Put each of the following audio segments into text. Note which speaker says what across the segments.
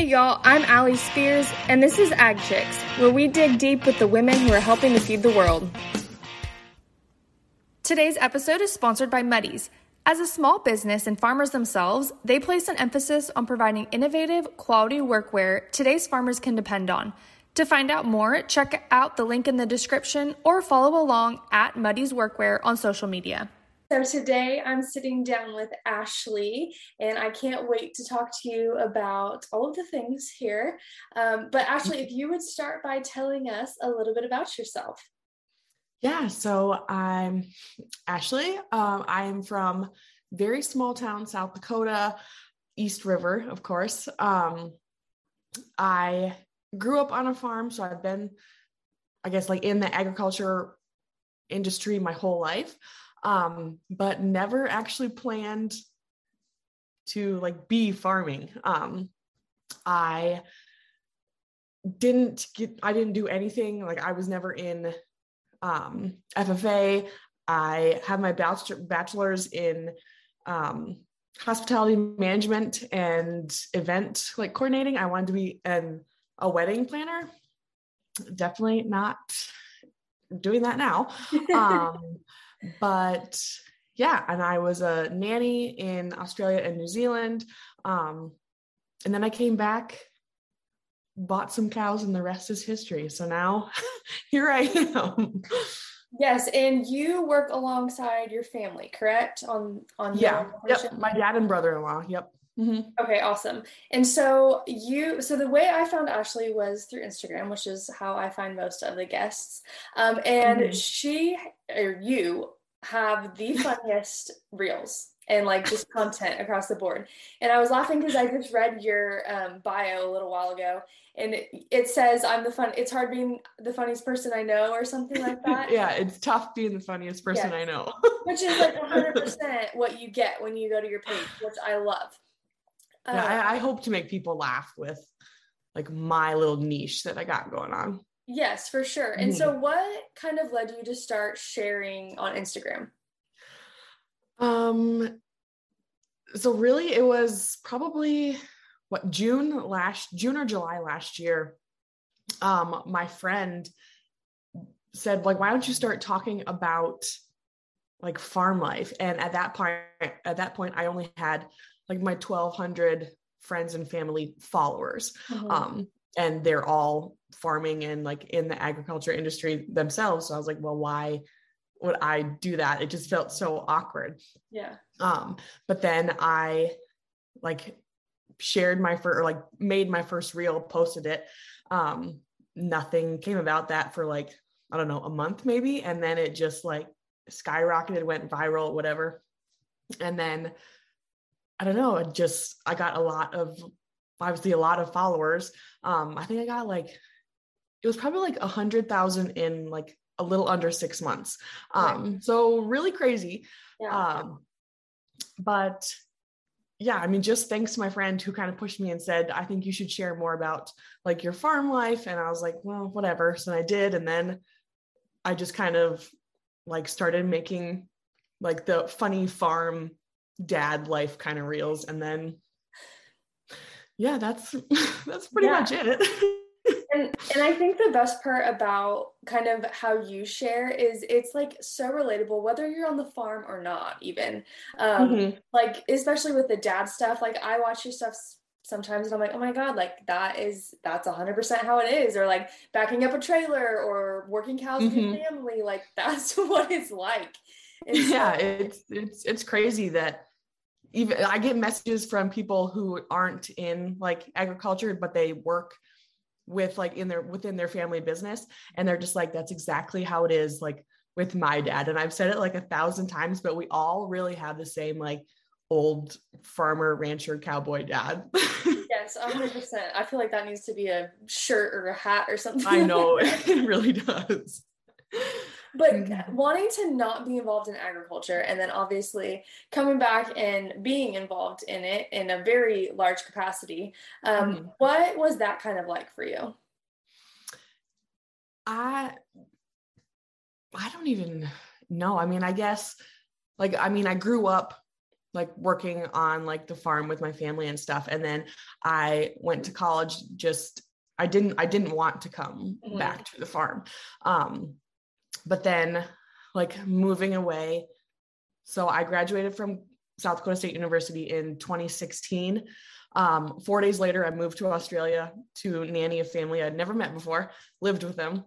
Speaker 1: Hey y'all, I'm Allie Spears, and this is Ag Chicks, where we dig deep with the women who are helping to feed the world. Today's episode is sponsored by Muddy's. As a small business and farmers themselves, they place an emphasis on providing innovative, quality workwear today's farmers can depend on. To find out more, check out the link in the description or follow along at Muddy's Workwear on social media. So today I'm sitting down with Ashley, and I can't wait to talk to you about all of the things here. Um, but Ashley, if you would start by telling us a little bit about yourself.
Speaker 2: Yeah, so I'm Ashley. Um, I'm from very small town, South Dakota, East River, of course. Um, I grew up on a farm, so I've been, I guess, like in the agriculture industry my whole life um, but never actually planned to like be farming. Um, I didn't get, I didn't do anything. Like I was never in um, FFA. I have my bachelor's in um, hospitality management and event like coordinating. I wanted to be an a wedding planner. Definitely not doing that now. Um, but yeah, and I was a nanny in Australia and New Zealand. Um, and then I came back, bought some cows, and the rest is history. So now here I am.
Speaker 1: Yes, and you work alongside your family, correct? On on
Speaker 2: yeah, yep. My dad and brother-in-law. Yep.
Speaker 1: Mm-hmm. Okay, awesome. And so you, so the way I found Ashley was through Instagram, which is how I find most of the guests. Um, and mm-hmm. she or you have the funniest reels and like just content across the board. And I was laughing because I just read your um, bio a little while ago, and it, it, says I'm the fun. It's hard being the funniest person I know, or something like that.
Speaker 2: yeah, it's tough being the funniest person I know.
Speaker 1: which is like 100 percent what you get when you go to your page, which I love.
Speaker 2: Yeah, I, I hope to make people laugh with like my little niche that I got going on.
Speaker 1: Yes, for sure. And mm-hmm. so what kind of led you to start sharing on Instagram?
Speaker 2: Um so really it was probably what June last June or July last year. Um my friend said like why don't you start talking about like farm life and at that point at that point I only had like my 1200 friends and family followers. Mm-hmm. um and they're all farming and like in the agriculture industry themselves. So i was like well why would i do that? It just felt so awkward.
Speaker 1: Yeah.
Speaker 2: Um but then i like shared my first or like made my first reel posted it. Um nothing came about that for like i don't know a month maybe. And then it just like skyrocketed went viral whatever. And then I don't know, it just I got a lot of obviously a lot of followers. Um, I think I got like it was probably like a hundred thousand in like a little under six months. Um, right. so really crazy. Yeah. Um, but yeah, I mean, just thanks to my friend who kind of pushed me and said, I think you should share more about like your farm life. And I was like, well, whatever. So I did. And then I just kind of like started making like the funny farm dad life kind of reels and then yeah that's that's pretty yeah. much it
Speaker 1: and and i think the best part about kind of how you share is it's like so relatable whether you're on the farm or not even um mm-hmm. like especially with the dad stuff like i watch your stuff sometimes and i'm like oh my god like that is that's 100% how it is or like backing up a trailer or working cows mm-hmm. with your mm-hmm. family like that's what it's like
Speaker 2: yeah it's it's it's crazy that even I get messages from people who aren't in like agriculture, but they work with like in their within their family business. And they're just like, that's exactly how it is like with my dad. And I've said it like a thousand times, but we all really have the same like old farmer, rancher, cowboy dad.
Speaker 1: yes, 100%. I feel like that needs to be a shirt or a hat or something.
Speaker 2: I know, it really does
Speaker 1: but mm-hmm. wanting to not be involved in agriculture and then obviously coming back and being involved in it in a very large capacity um, mm-hmm. what was that kind of like for you
Speaker 2: i i don't even know i mean i guess like i mean i grew up like working on like the farm with my family and stuff and then i went to college just i didn't i didn't want to come mm-hmm. back to the farm um but then like moving away. So i graduated from south dakota state university in 2016 um, four days later i moved to australia to nanny a family i'd never met before lived with them.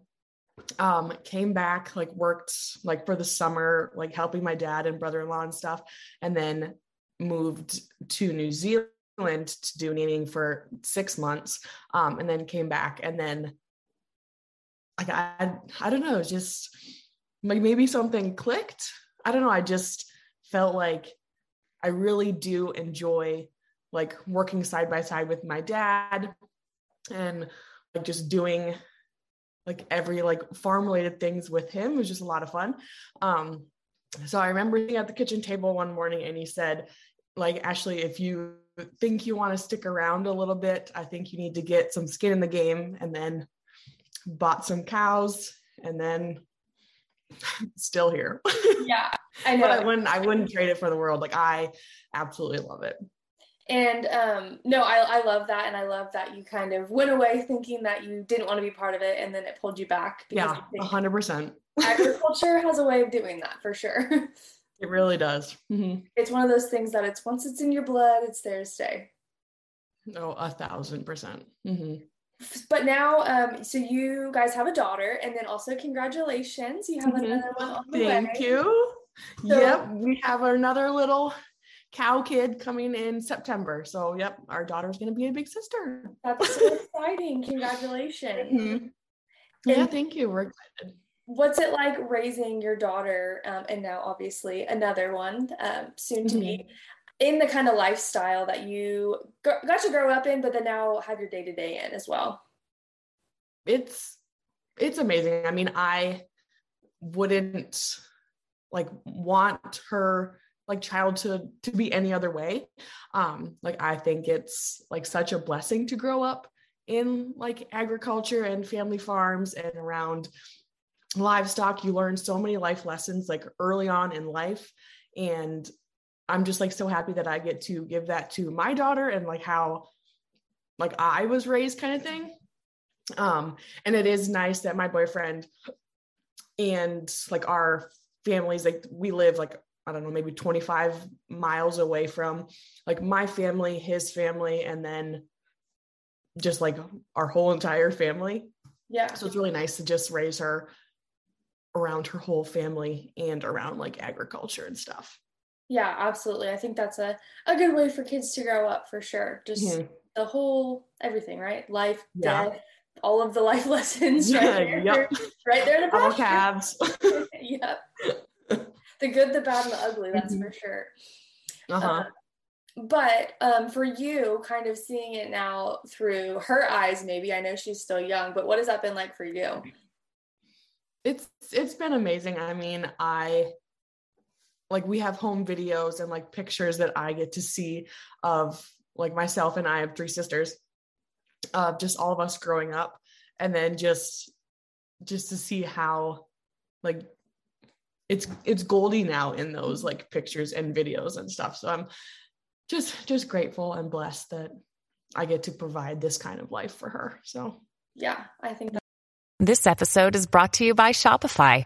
Speaker 2: Um came back like worked like for the summer like helping my dad and brother-in-law and stuff and then moved to new zealand to do nannying for six months um and then came back and then like i i don't know just like maybe something clicked. I don't know i just felt like i really do enjoy like working side by side with my dad and like just doing like every like farm related things with him it was just a lot of fun. Um so i remember being at the kitchen table one morning and he said like ashley if you think you want to stick around a little bit i think you need to get some skin in the game and then bought some cows and then still here
Speaker 1: yeah i know
Speaker 2: but i wouldn't i wouldn't trade it for the world like i absolutely love it
Speaker 1: and um, no, I, I love that. And I love that you kind of went away thinking that you didn't want to be part of it and then it pulled you back.
Speaker 2: Yeah, 100%.
Speaker 1: agriculture has a way of doing that for sure.
Speaker 2: It really does.
Speaker 1: Mm-hmm. It's one of those things that it's once it's in your blood, it's there to stay.
Speaker 2: No, oh, a thousand percent. Mm-hmm.
Speaker 1: But now, um, so you guys have a daughter, and then also congratulations, you have mm-hmm. another one on the
Speaker 2: Thank way. You. So, yep, we have another little cow kid coming in September. So, yep, our daughter's going to be a big sister.
Speaker 1: That's so exciting. Congratulations. Mm-hmm.
Speaker 2: Yeah, thank you. We're excited.
Speaker 1: What's it like raising your daughter um, and now obviously another one um, soon to mm-hmm. be in the kind of lifestyle that you got to grow up in, but then now have your day to day in as well?
Speaker 2: It's it's amazing. I mean, I wouldn't like want her like child to to be any other way um like i think it's like such a blessing to grow up in like agriculture and family farms and around livestock you learn so many life lessons like early on in life and i'm just like so happy that i get to give that to my daughter and like how like i was raised kind of thing um and it is nice that my boyfriend and like our families like we live like I don't know, maybe 25 miles away from like my family, his family, and then just like our whole entire family.
Speaker 1: Yeah.
Speaker 2: So it's really nice to just raise her around her whole family and around like agriculture and stuff.
Speaker 1: Yeah, absolutely. I think that's a, a good way for kids to grow up for sure. Just mm-hmm. the whole everything, right? Life, yeah. death, all of the life lessons right there. yep. Right there in the
Speaker 2: All calves.
Speaker 1: yep the good, the bad, and the ugly. That's mm-hmm. for sure. Uh-huh. Uh, but um, for you, kind of seeing it now through her eyes, maybe I know she's still young, but what has that been like for you?
Speaker 2: It's it's been amazing. I mean, I like we have home videos and like pictures that I get to see of like myself and I have three sisters of just all of us growing up and then just just to see how like it's it's Goldie now in those like pictures and videos and stuff. So I'm just just grateful and blessed that I get to provide this kind of life for her. So
Speaker 1: yeah, I think that-
Speaker 3: This episode is brought to you by Shopify.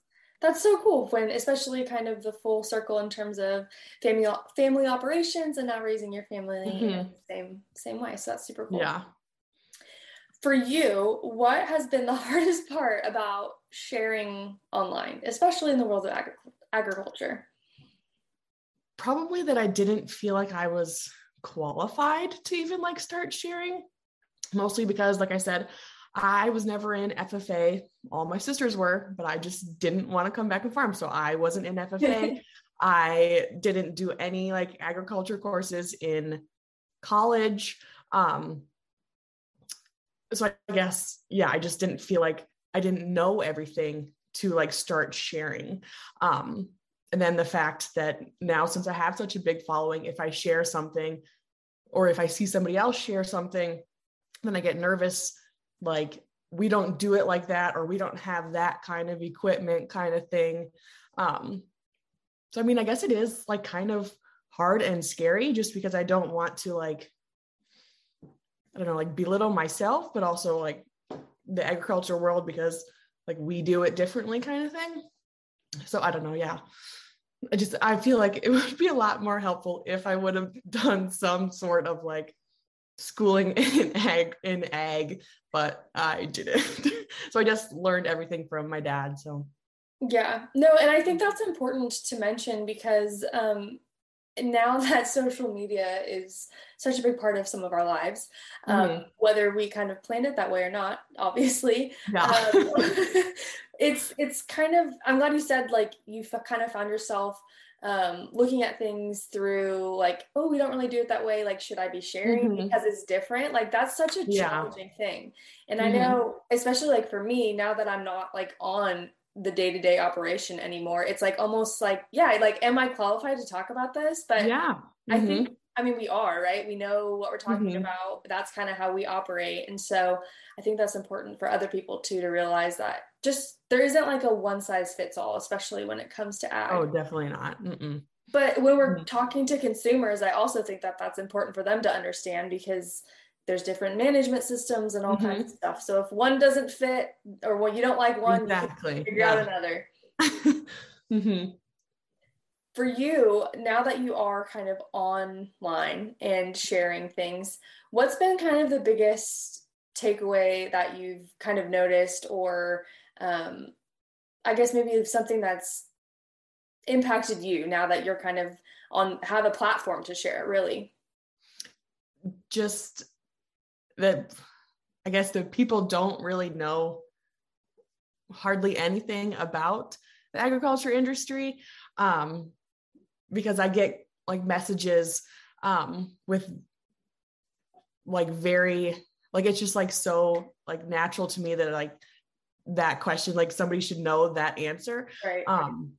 Speaker 1: That's, so cool when, especially kind of the full circle in terms of family family operations and now raising your family mm-hmm. in the same same way. So that's super cool.
Speaker 2: Yeah,
Speaker 1: for you, what has been the hardest part about sharing online, especially in the world of agri- agriculture?
Speaker 2: Probably that I didn't feel like I was qualified to even like start sharing, mostly because, like I said, I was never in FFA. All my sisters were, but I just didn't want to come back and farm. So I wasn't in FFA. I didn't do any like agriculture courses in college. Um, so I guess, yeah, I just didn't feel like I didn't know everything to like start sharing. Um, and then the fact that now, since I have such a big following, if I share something or if I see somebody else share something, then I get nervous. Like, we don't do it like that, or we don't have that kind of equipment, kind of thing. Um, so, I mean, I guess it is like kind of hard and scary just because I don't want to like I don't know, like belittle myself, but also like the agriculture world because like we do it differently kind of thing. So I don't know, yeah. I just I feel like it would be a lot more helpful if I would have done some sort of like schooling in ag in ag, but I didn't. so I just learned everything from my dad. So
Speaker 1: yeah, no, and I think that's important to mention because um, now that social media is such a big part of some of our lives, um, mm-hmm. whether we kind of planned it that way or not, obviously, yeah. um, it's it's kind of. I'm glad you said like you f- kind of found yourself um, looking at things through like, oh, we don't really do it that way. Like, should I be sharing mm-hmm. because it's different? Like, that's such a challenging yeah. thing. And mm-hmm. I know, especially like for me, now that I'm not like on the day-to-day operation anymore it's like almost like yeah like am i qualified to talk about this but yeah mm-hmm. i think i mean we are right we know what we're talking mm-hmm. about that's kind of how we operate and so i think that's important for other people too to realize that just there isn't like a one size fits all especially when it comes to ag
Speaker 2: oh definitely not Mm-mm.
Speaker 1: but when we're mm-hmm. talking to consumers i also think that that's important for them to understand because there's different management systems and all mm-hmm. kinds of stuff. So if one doesn't fit or well, you don't like one, exactly. figure yeah. out another. mm-hmm. For you, now that you are kind of online and sharing things, what's been kind of the biggest takeaway that you've kind of noticed, or um, I guess maybe something that's impacted you now that you're kind of on have a platform to share it really?
Speaker 2: Just that I guess the people don't really know hardly anything about the agriculture industry um, because I get like messages um, with like very like it's just like so like natural to me that like that question like somebody should know that answer. Right. Um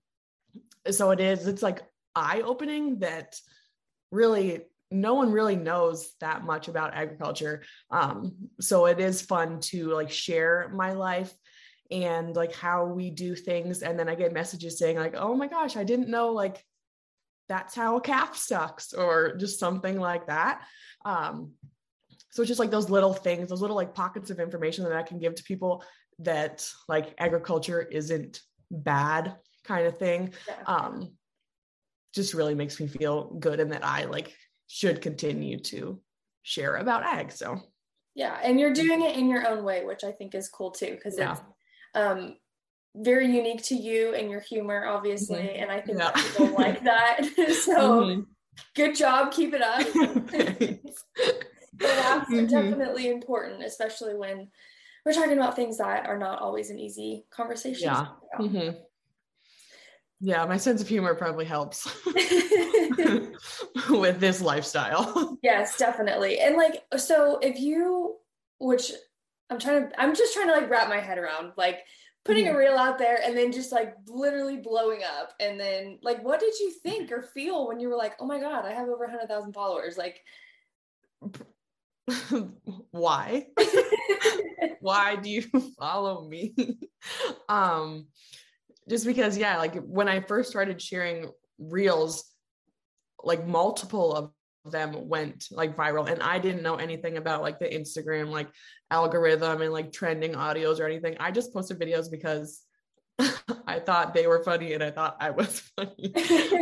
Speaker 2: so it is it's like eye opening that really no one really knows that much about agriculture. Um, so it is fun to like share my life and like how we do things. And then i get messages saying like oh my gosh i didn't know like that's how a calf sucks or just something like that. Um, so it's just like those little things those little like pockets of information that i can give to people that like agriculture isn't bad kind of thing yeah. um, just really makes me feel good and that i like should continue to share about ag. So
Speaker 1: yeah, and you're doing it in your own way, which I think is cool too, because yeah. it's um, very unique to you and your humor, obviously, mm-hmm. and I think yeah. people like that. so mm-hmm. good job, keep it up. that's mm-hmm. definitely important, especially when we're talking about things that are not always an easy conversation.
Speaker 2: Yeah. Mm-hmm. Yeah, my sense of humor probably helps with this lifestyle.
Speaker 1: Yes, definitely. And like, so if you, which I'm trying to, I'm just trying to like wrap my head around, like putting a reel out there and then just like literally blowing up. And then, like, what did you think or feel when you were like, oh my God, I have over 100,000 followers? Like,
Speaker 2: why? why do you follow me? um, just because yeah like when i first started sharing reels like multiple of them went like viral and i didn't know anything about like the instagram like algorithm and like trending audios or anything i just posted videos because i thought they were funny and i thought i was funny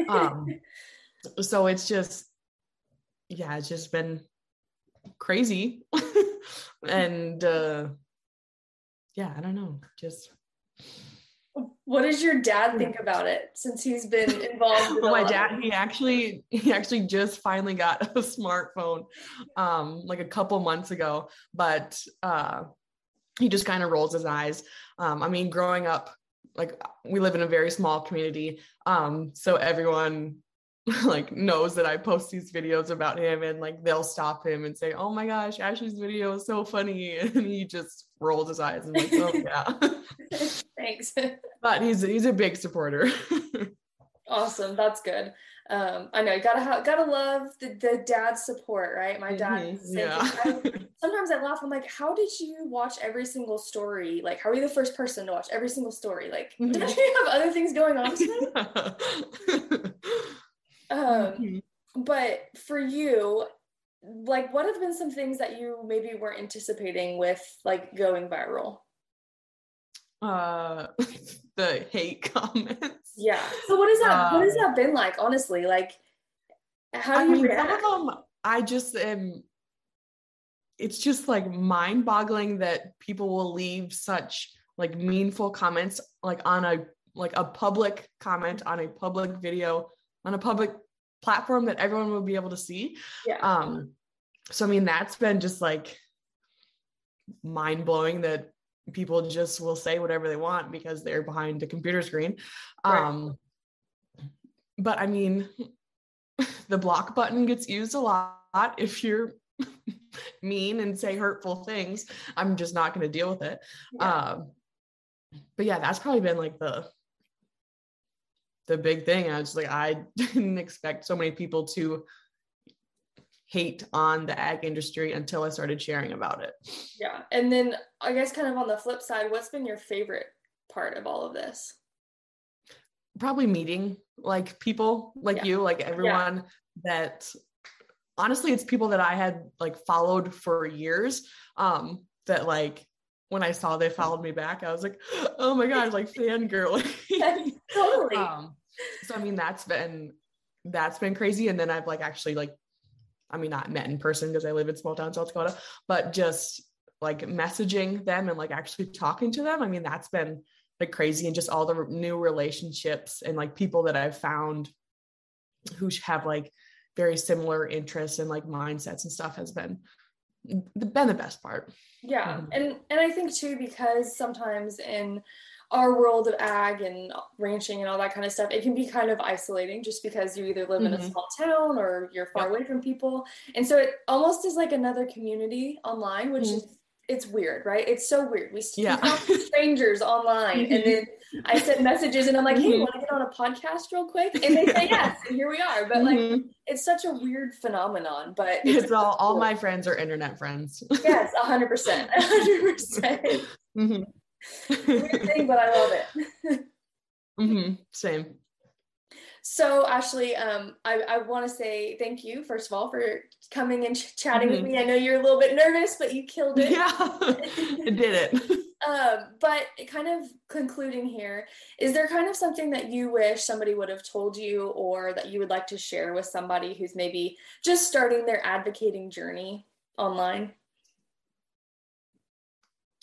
Speaker 2: um so it's just yeah it's just been crazy and uh yeah i don't know just
Speaker 1: what does your dad think about it since he's been involved?
Speaker 2: well, my dad, he actually, he actually just finally got a smartphone, um, like a couple months ago, but uh, he just kind of rolls his eyes. Um, I mean, growing up, like we live in a very small community, um, so everyone like knows that I post these videos about him and like they'll stop him and say, "Oh my gosh, Ashley's video is so funny," and he just rolls his eyes and like, "Oh
Speaker 1: yeah." Thanks.
Speaker 2: but he's he's a big supporter.
Speaker 1: awesome, that's good. Um, I know you gotta have, gotta love the, the dad support, right? My dad. Mm-hmm. Yeah. I, sometimes I laugh. I'm like, how did you watch every single story? Like, how are you the first person to watch every single story? Like, mm-hmm. don't you have other things going on today? Um, mm-hmm. but for you, like, what have been some things that you maybe weren't anticipating with like going viral?
Speaker 2: Uh, the hate comments.
Speaker 1: Yeah. So what is that? what has um, that been like? Honestly, like, how do I you mean, react?
Speaker 2: Some of them, I just am. It's just like mind-boggling that people will leave such like meaningful comments like on a like a public comment on a public video on a public platform that everyone will be able to see.
Speaker 1: Yeah.
Speaker 2: Um, so I mean that's been just like mind blowing that people just will say whatever they want because they're behind a computer screen. Right. Um, but I mean, the block button gets used a lot if you're mean and say hurtful things. I'm just not going to deal with it. Yeah. Um, but yeah, that's probably been like the the big thing. I was like, I didn't expect so many people to hate on the ag industry until I started sharing about it.
Speaker 1: Yeah. And then I guess kind of on the flip side, what's been your favorite part of all of this?
Speaker 2: Probably meeting like people like yeah. you, like everyone yeah. that honestly it's people that I had like followed for years. Um that like when I saw they followed me back, I was like, oh my god, like fangirl.
Speaker 1: totally. Um,
Speaker 2: so I mean that's been that's been crazy. And then I've like actually like, I mean not met in person because I live in small town South Dakota, but just like messaging them and like actually talking to them. I mean that's been like crazy and just all the new relationships and like people that I've found who have like very similar interests and like mindsets and stuff has been been the best part.
Speaker 1: Yeah. Mm-hmm. And and I think too because sometimes in our world of ag and ranching and all that kind of stuff, it can be kind of isolating just because you either live mm-hmm. in a mm-hmm. small town or you're far away from people. And so it almost is like another community online, which mm-hmm. is it's weird, right? It's so weird. We yeah. Talk to strangers online, and then I send messages, and I'm like, "Hey, mm-hmm. want to get on a podcast real quick?" And they say yes, and here we are. But like, mm-hmm. It's such a weird phenomenon. But
Speaker 2: it's, it's all all my friends are internet friends.
Speaker 1: yes, hundred percent, hundred percent. Mm-hmm. Weird thing, but I love it.
Speaker 2: mm-hmm. Same.
Speaker 1: So, Ashley, um, I, I want to say thank you, first of all, for coming and ch- chatting mm-hmm. with me. I know you're a little bit nervous, but you killed it.
Speaker 2: Yeah, I did it.
Speaker 1: Um, but kind of concluding here, is there kind of something that you wish somebody would have told you or that you would like to share with somebody who's maybe just starting their advocating journey online?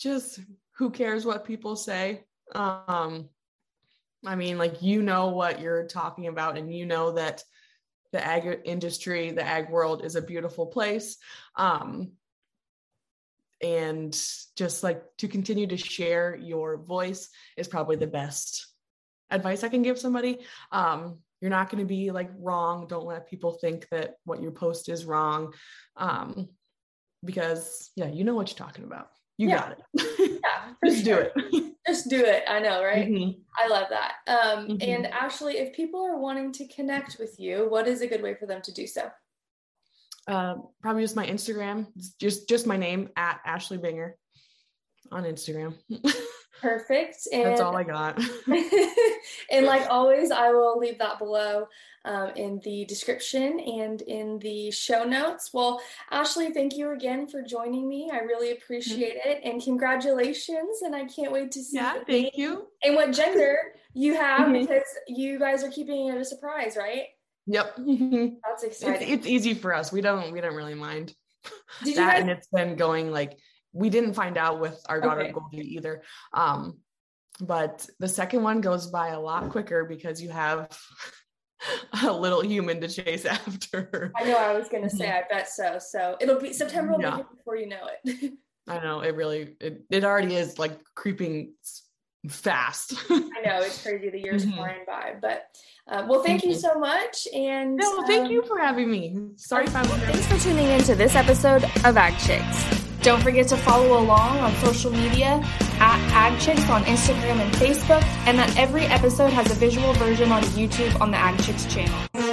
Speaker 2: Just who cares what people say? Um, I mean, like, you know what you're talking about, and you know that the ag industry, the ag world is a beautiful place. Um, and just like to continue to share your voice is probably the best advice I can give somebody. Um, you're not going to be like wrong. Don't let people think that what you post is wrong. Um, because yeah, you know what you're talking about. You yeah. got it. yeah, just sure. do it.
Speaker 1: just do it. I know, right? Mm-hmm. I love that. Um, mm-hmm. And Ashley, if people are wanting to connect with you, what is a good way for them to do so?
Speaker 2: Uh, probably just my Instagram, just just my name at Ashley Binger on Instagram.
Speaker 1: Perfect.
Speaker 2: And, That's all I got.
Speaker 1: and like always, I will leave that below um, in the description and in the show notes. Well, Ashley, thank you again for joining me. I really appreciate mm-hmm. it. And congratulations. And I can't wait to see
Speaker 2: Yeah, thank you.
Speaker 1: And what gender you have mm-hmm. because you guys are keeping it a surprise, right?
Speaker 2: Yep.
Speaker 1: That's exciting.
Speaker 2: It's, it's, easy for us. We don't we don't really mind. Did that guys- and it's been going like we didn't find out with our daughter okay. Goldie either. Um, but the second one goes by a lot quicker because you have a little human to chase after.
Speaker 1: I know I was gonna say, I bet so. So it'll be September will yeah. be before you know it.
Speaker 2: I know it really it, it already is like creeping fast.
Speaker 1: I know it's crazy. The years mm-hmm. flying by, but uh, well, thank, you, so much. And
Speaker 2: no, thank um, you for having me. Sorry if I'm.
Speaker 1: Thanks for tuning in to this episode of Ag Chicks. Don't forget to follow along on social media at Ag Chicks on Instagram and Facebook, and that every episode has a visual version on YouTube on the Ag Chicks channel.